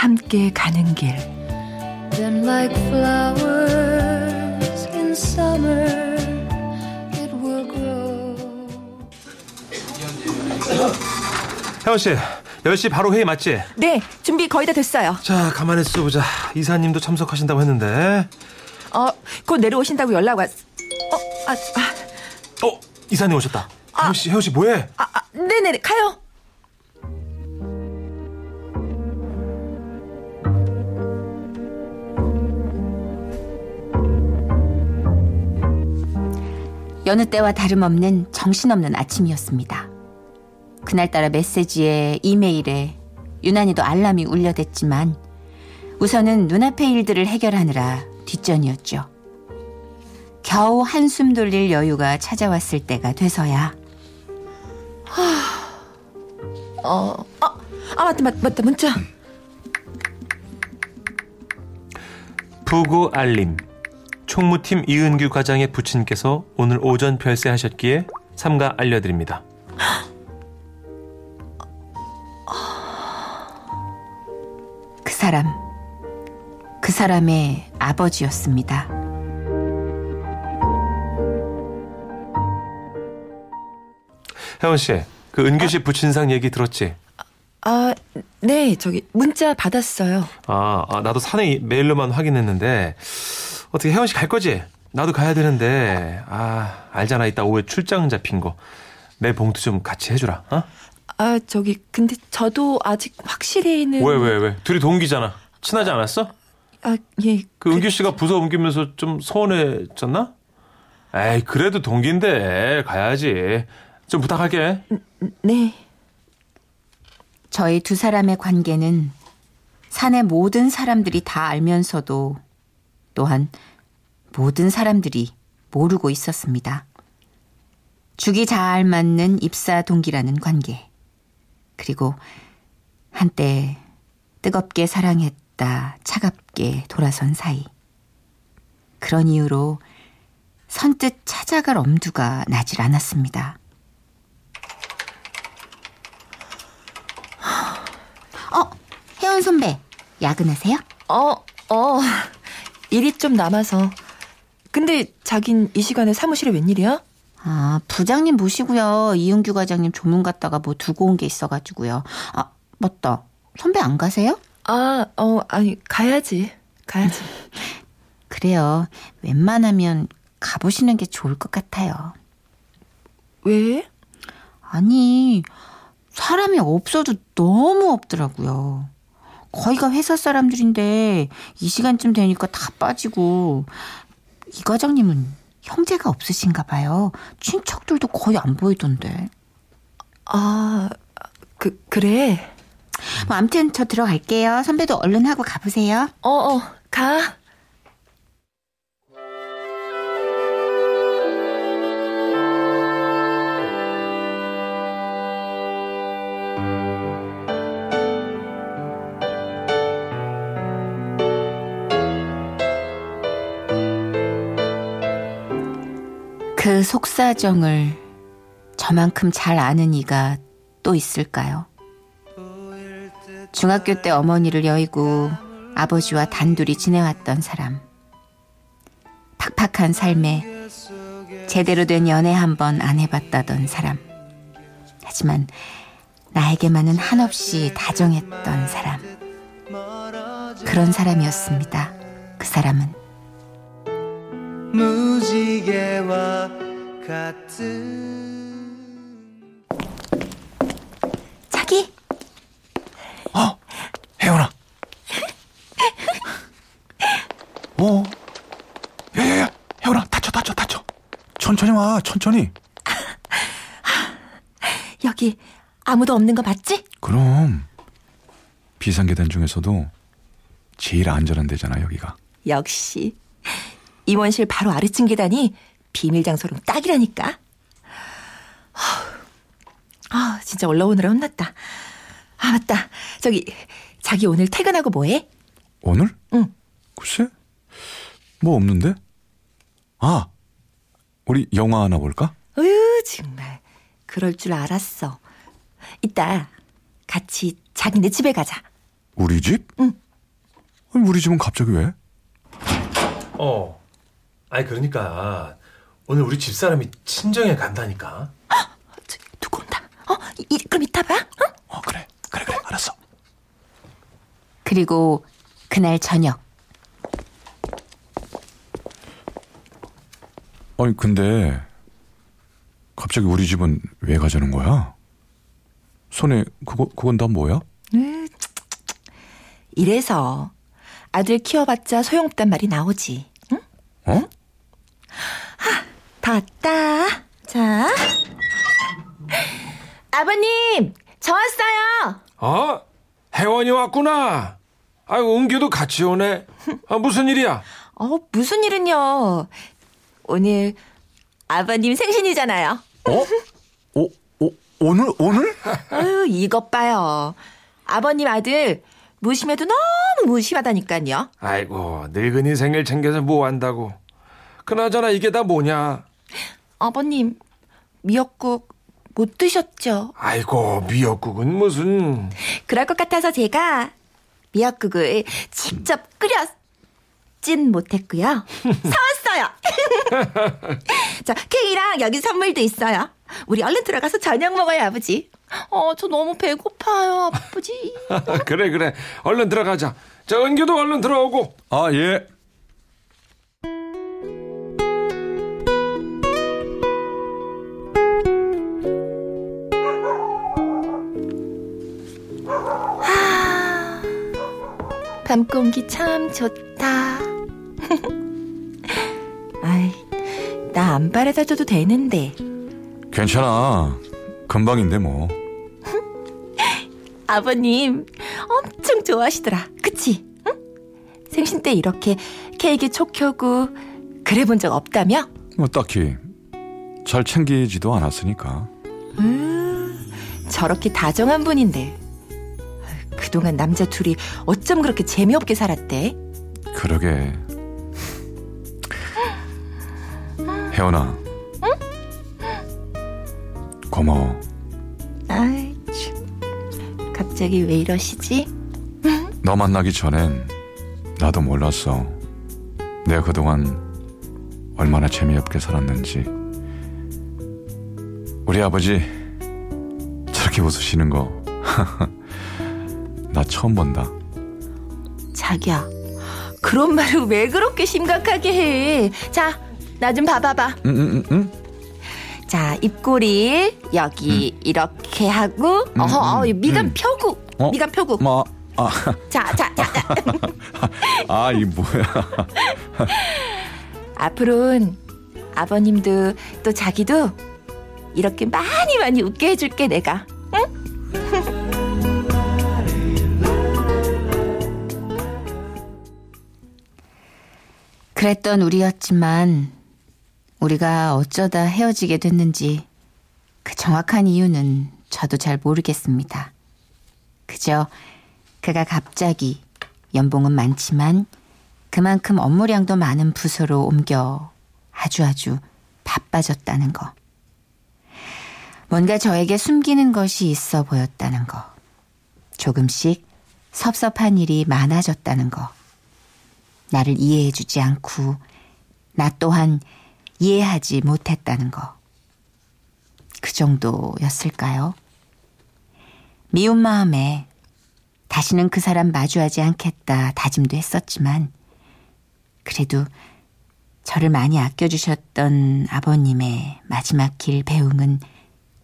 함께 가는 길 Then like flowers in summer it will grow 혜원 씨 10시 바로 회의 맞지? 네 준비 거의 다 됐어요 자 가만히 있어 보자 이사님도 참석하신다고 했는데 어 곧 내려오신다고 연락 왔 어? 아, 아. 어? 이사님 오셨다 아, 혜원 씨 혜원 씨 뭐해? 아, 아 네네 가요 여느 때와 다름없는 정신없는 아침이었습니다. 그날따라 메시지에 이메일에 유난히도 알람이 울려댔지만 우선은 눈앞의 일들을 해결하느라 뒷전이었죠. 겨우 한숨 돌릴 여유가 찾아왔을 때가 돼서야. 하... 어, 아, 아 맞다 맞다, 맞다. 문자. 부고 알림 총무팀 이은규 과장의 부친께서 오늘 오전 별세하셨기에 삼가 알려드립니다. 그 사람, 그 사람의 아버지였습니다. 혜원 씨, 그 은규 씨 부친상 얘기 들었지? 아, 네, 저기 문자 받았어요. 아, 아 나도 사내 메일로만 확인했는데 어떻게 혜원 씨 갈 거지? 나도 가야 되는데. 아 알잖아. 이따 오후에 출장 잡힌 거. 내 봉투 좀 같이 해주라. 어? 아 저기 근데 저도 아직 확실히는 왜 왜 왜, 둘이 동기잖아. 친하지 않았어? 아예. 그 은규 씨가 부서 옮기면서 좀 서운해졌나? 에이 그래도 동기인데 가야지. 좀 부탁할게. 네. 저희 두 사람의 관계는 산의 모든 사람들이 다 알면서도 또한 모든 사람들이 모르고 있었습니다. 죽이 잘 맞는 입사 동기라는 관계. 그리고 한때 뜨겁게 사랑했다 차갑게 돌아선 사이. 그런 이유로 선뜻 찾아갈 엄두가 나질 않았습니다. 어, 혜원 선배, 야근하세요? 어, 어. 일이 좀 남아서. 근데 자긴 이 시간에 사무실에 웬일이야? 아, 부장님 모시고요. 이은규 과장님 조문 갔다가 뭐 두고 온 게 있어가지고요. 아, 맞다. 선배 안 가세요? 아, 어, 아니, 가야지. 가야지. 그래요. 웬만하면 가보시는 게 좋을 것 같아요. 왜? 아니, 사람이 없어도 너무 없더라고요. 거의가 회사 사람들인데 이 시간쯤 되니까 다 빠지고 이 과장님은 형제가 없으신가 봐요. 친척들도 거의 안 보이던데. 아, 그 그래. 뭐 아무튼 저 들어갈게요. 선배도 얼른 하고 가보세요. 어, 어, 가. 그 속사정을 저만큼 잘 아는 이가 또 있을까요? 중학교 때 어머니를 여의고 아버지와 단둘이 지내왔던 사람. 팍팍한 삶에 제대로 된 연애 한 번 안 해봤다던 사람. 하지만 나에게만은 한없이 다정했던 사람. 그런 사람이었습니다. 그 사람은. 무지개와 같은 자기. 어 혜원아. 어? 야야야 혜원아 다쳐 다쳐 다쳐. 천천히 와 천천히. 여기 아무도 없는 거 맞지? 그럼 비상계단 중에서도 제일 안전한 데잖아, 여기가. 역시 임원실 바로 아래층 계단이 비밀 장소로 딱이라니까. 아, 진짜 올라오느라 혼났다. 아, 맞다. 저기 자기 오늘 퇴근하고 뭐 해? 오늘? 응. 글쎄? 뭐 없는데? 아, 우리 영화 하나 볼까? 으, 정말 그럴 줄 알았어. 이따 같이 자기네 집에 가자. 우리 집? 응. 아니, 우리 집은 갑자기 왜? 어. 아니 그러니까 오늘 우리 집사람이 친정에 간다니까. 저, 누구 온다? 어, 이, 그럼 이따 봐. 어? 어, 그래. 그래, 그래. 알았어. 그리고 그날 저녁 아니, 근데 갑자기 우리 집은 왜 가자는 거야? 손에 그거 그건 다 뭐야? 으, 이래서 아들 키워봤자 소용없단 말이 나오지. 응? 어? 다 왔다. 자. 아버님, 저 왔어요. 어? 혜원이 왔구나. 아이고 은규도 같이 오네. 아 무슨 일이야? 어, 무슨 일은요. 오늘 아버님 생신이잖아요. 어? 오, 오, 오늘 오늘? 아유, 이것 봐요. 아버님 아들 무심해도 너무 무심하다니까요. 아이고 늙은이 생일 챙겨서 뭐 한다고. 그나저나 이게 다 뭐냐? 아버님 미역국 못 드셨죠? 아이고 미역국은 무슨 그럴 것 같아서 제가 미역국을 직접 끓였진 못했고요. 사왔어요. 자, 케이크랑 여기 선물도 있어요. 우리 얼른 들어가서 저녁 먹어요, 아버지. 어, 저 너무 배고파요, 아버지. 그래 그래 얼른 들어가자. 저 은규도 얼른 들어오고. 아, 예. 밤 공기 참 좋다. 아이, 나 안 바래다 줘도 되는데. 괜찮아. 금방인데 뭐. 아버님 엄청 좋아하시더라. 그치? 응? 생신 때 이렇게 케이크 촉 켜고 그래 본 적 없다며? 뭐 딱히 잘 챙기지도 않았으니까. 음, 저렇게 다정한 분인데. 그동안 남자 둘이 어쩜 그렇게 재미없게 살았대? 그러게. 혜원아. 고마워. 아이, 참. 갑자기 왜 이러시지? 너 만나기 전엔 나도 몰랐어. 내가 그동안 얼마나 재미없게 살았는지. 우리 아버지 저렇게 웃으시는 거. 나 처음 본다. 자기야, 그런 말을 왜 그렇게 심각하게 해? 자, 나 좀 봐봐봐. 응, 응, 응, 자, 입꼬리 여기 이렇게 하고, 어허, 어, 미간 음. 펴고, 어? 미간 펴고. 뭐, 아, 자, 자, 자, 자. 아, 이 뭐야. 앞으로는 아버님도 또 자기도 이렇게 많이 많이 웃게 해줄게 내가. 그랬던 우리였지만 우리가 어쩌다 헤어지게 됐는지 그 정확한 이유는 저도 잘 모르겠습니다. 그저 그가 갑자기 연봉은 많지만 그만큼 업무량도 많은 부서로 옮겨 아주 아주 바빠졌다는 거. 뭔가 저에게 숨기는 것이 있어 보였다는 거. 조금씩 섭섭한 일이 많아졌다는 거. 나를 이해해주지 않고 나 또한 이해하지 못했다는 거. 그 정도였을까요? 미운 마음에 다시는 그 사람 마주하지 않겠다 다짐도 했었지만 그래도 저를 많이 아껴주셨던 아버님의 마지막 길 배웅은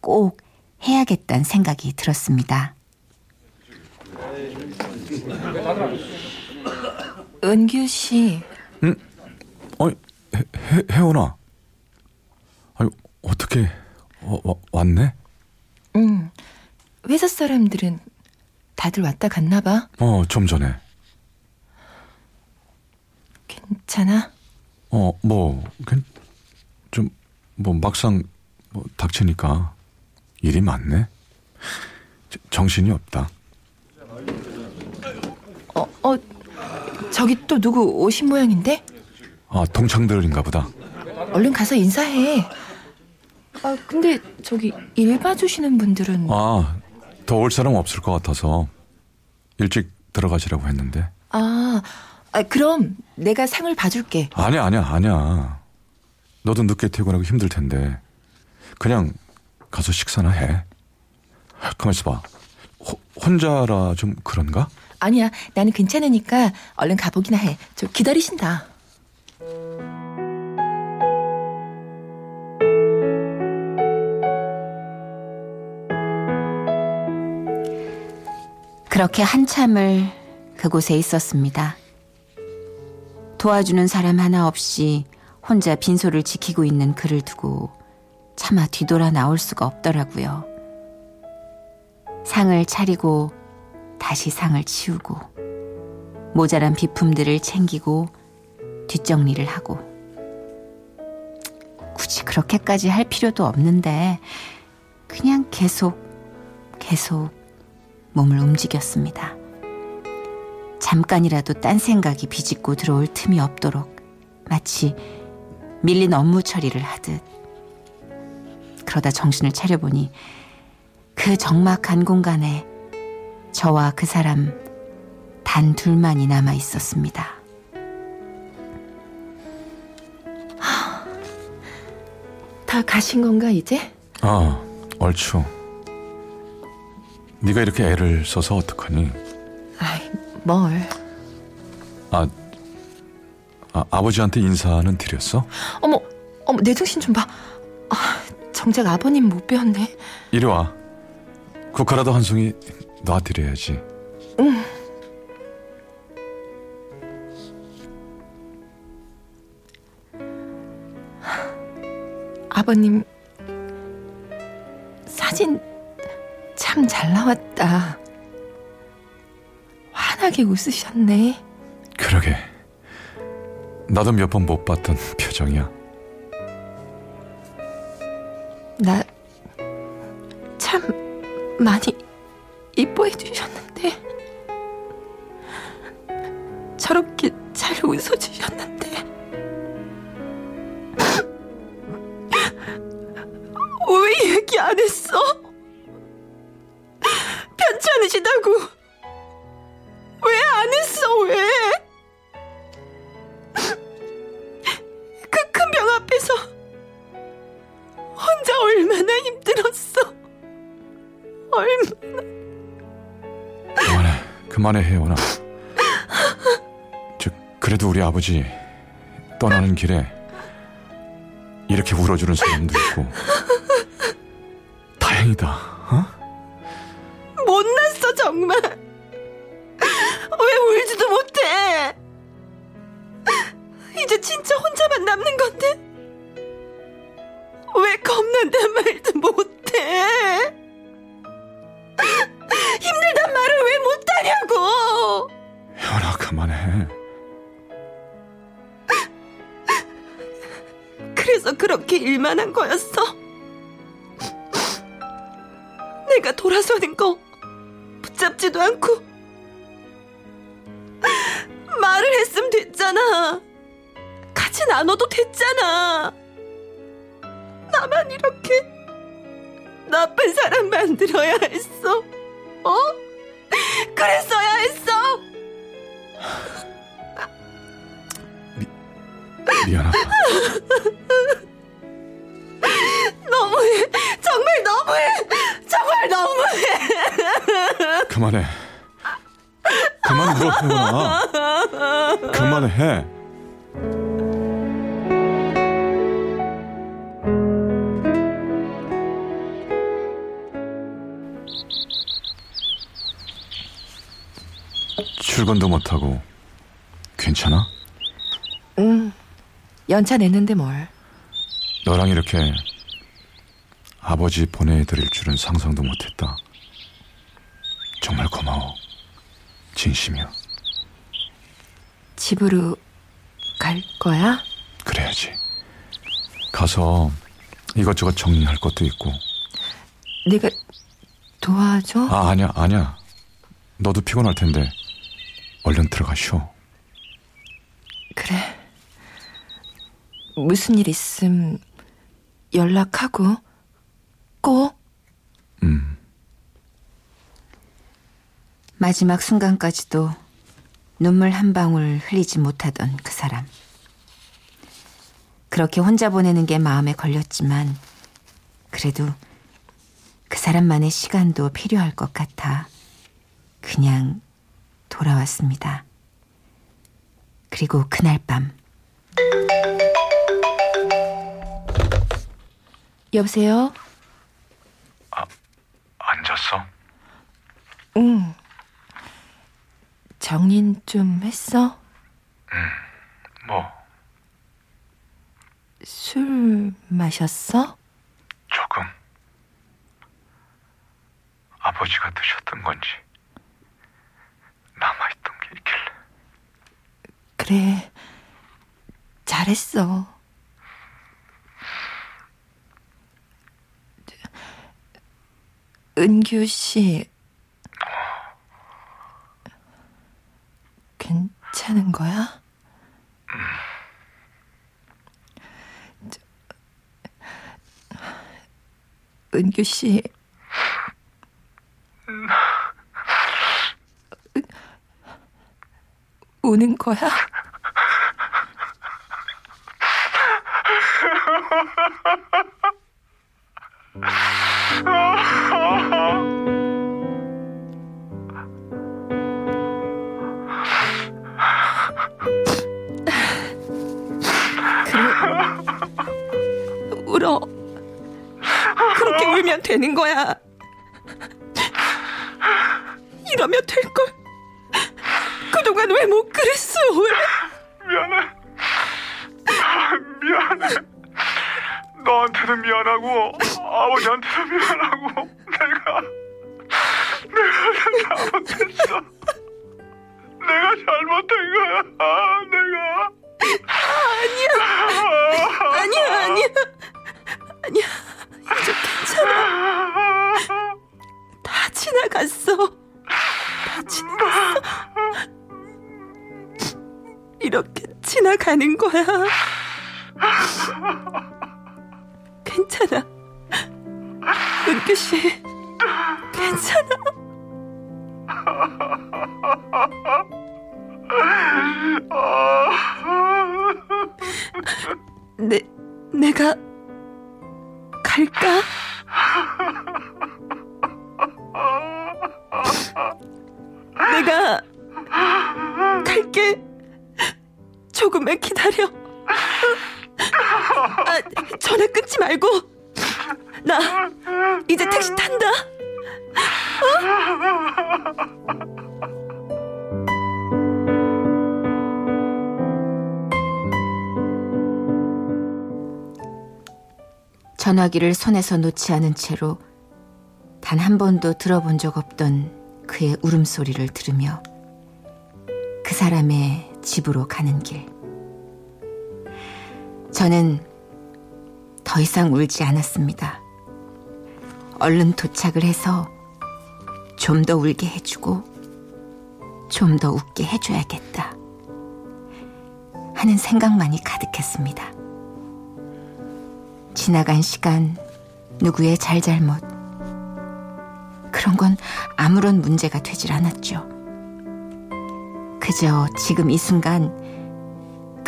꼭 해야겠다는 생각이 들었습니다. 은규 씨, 아니, 혜, 혜, 혜원아. 아니, 어떻게, 어, 와, 왔네? 응. 회사 사람들은 다들 왔다 갔나 봐. 어, 좀 전에. 괜찮아? 어, 뭐, 좀, 뭐, 막상, 뭐, 닥치니까 일이 많네. 저- 정신이 없다. 어, 어, 저기 또 누구 오신 모양인데? 아, 동창들인가 보다. 얼른 가서 인사해. 아, 근데 저기 일 봐주시는 분들은 아, 더 올 사람 없을 것 같아서 일찍 들어가시라고 했는데. 아, 아, 그럼 내가 상을 봐줄게. 아니야, 아니야, 아니야. 너도 늦게 퇴근하고 힘들 텐데. 그냥 가서 식사나 해. 가만 있어봐. 호- 혼자라 좀 그런가? 아니야, 나는 괜찮으니까 얼른 가보기나 해. 저 기다리신다. 그렇게 한참을 그곳에 있었습니다. 도와주는 사람 하나 없이 혼자 빈소를 지키고 있는 그를 두고 차마 뒤돌아 나올 수가 없더라고요. 상을 차리고 다시 상을 치우고 모자란 비품들을 챙기고 뒷정리를 하고 굳이 그렇게까지 할 필요도 없는데 그냥 계속 계속 몸을 움직였습니다. 잠깐이라도 딴 생각이 비집고 들어올 틈이 없도록 마치 밀린 업무 처리를 하듯 그러다 정신을 차려보니 그 적막한 공간에 저와 그 사람 단 둘만이 남아 있었습니다. 다 가신 건가 이제? 아, 얼추. 네가 이렇게 애를 써서 어떡하니? 아이, 뭘? 아, 아 아버지한테 인사는 드렸어? 어머, 어머, 내 정신 좀 봐. 아, 정작 아버님 못 배웠네. 이리 와. 국화라도 한 송이 놔드려야지. 아버님 사진 참 잘 나왔다. 환하게 웃으셨네. 그러게. 나도 몇 번 못 봤던 표정이야. 나 참 많이 얘기 안 했어? 편찮으시다고 왜 안 했어 왜? 그 큰 병 앞에서 혼자 얼마나 힘들었어. 얼마 그만해. 그만해, 혜원아. 저, 그래도 우리 아버지 떠나는 길에 이렇게 울어주는 사람도 있고. 다행이다. 어? 못났어 정말. 같이 나눠도 됐잖아. 나만 이렇게 나쁜 사람 만들어야 했어. 어? 그랬어야 했어. 미안하다. 너무해. 정말 너무해. 정말 너무해. 그만해. 그만 울어, 혜원아. 그만해. 출근도 못하고 괜찮아? 응. 연차 냈는데 뭘. 너랑 이렇게 아버지 보내드릴 줄은 상상도 못했다. 정말 고마워. 진심이야. 집으로 갈 거야? 그래야지. 가서 이것저것 정리할 것도 있고. 내가 도와줘? 아, 아니야, 아니야. 너도 피곤할 텐데. 얼른 들어가 쉬어. 그래. 무슨 일 있음 연락하고 꼭 음. 마지막 순간까지도 눈물 한 방울 흘리지 못하던 그 사람. 그렇게 혼자 보내는 게 마음에 걸렸지만 그래도 그 사람만의 시간도 필요할 것 같아 그냥 돌아왔습니다. 그리고 그날 밤 여보세요? 앉았어? 응. 정린 좀 했어? 뭐, 술 마셨어? 조금. 아버지가 드셨던 건지, 남아있던 게 있길래. 그래. 잘했어. 은규 씨. 괜찮은 거야? 저, 은규 씨. 우는 거야? 울어. 그렇게 울면 되는 거야. 이러면 될 걸. 그동안 왜 못 그랬어, 왜? 미안해. 미안해. 너한테도 미안하고, 아버지한테도 미안하고, 내가, 내가 잘못했어. 내가 잘못한 거야, 아, 내가. 아니야, 아니야. 아니야. 이제 괜찮아. 다 지나갔어. 다 지나갔어. 이렇게 지나가는 거야. 괜찮아. 은규 씨, 괜찮아. 내, 내가 갈까? 내가 조금만 기다려. 아, 전화 끊지 말고. 나 이제 택시 탄다. 전화기를 손에서 놓지 않은 채로 단 한 번도 들어본 적 없던 그의 울음소리를 들으며 그 사람의 집으로 가는 길. 저는 더 이상 울지 않았습니다. 얼른 도착을 해서 좀 더 울게 해주고 좀 더 웃게 해줘야겠다. 하는 생각만이 가득했습니다. 지나간 시간, 누구의 잘잘못. 그런 건 아무런 문제가 되질 않았죠. 그저 지금 이 순간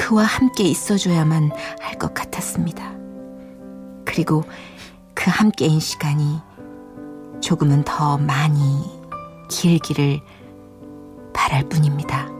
그와 함께 있어줘야만 할 것 같았습니다. 그리고 그 함께인 시간이 조금은 더 많이 길기를 바랄 뿐입니다.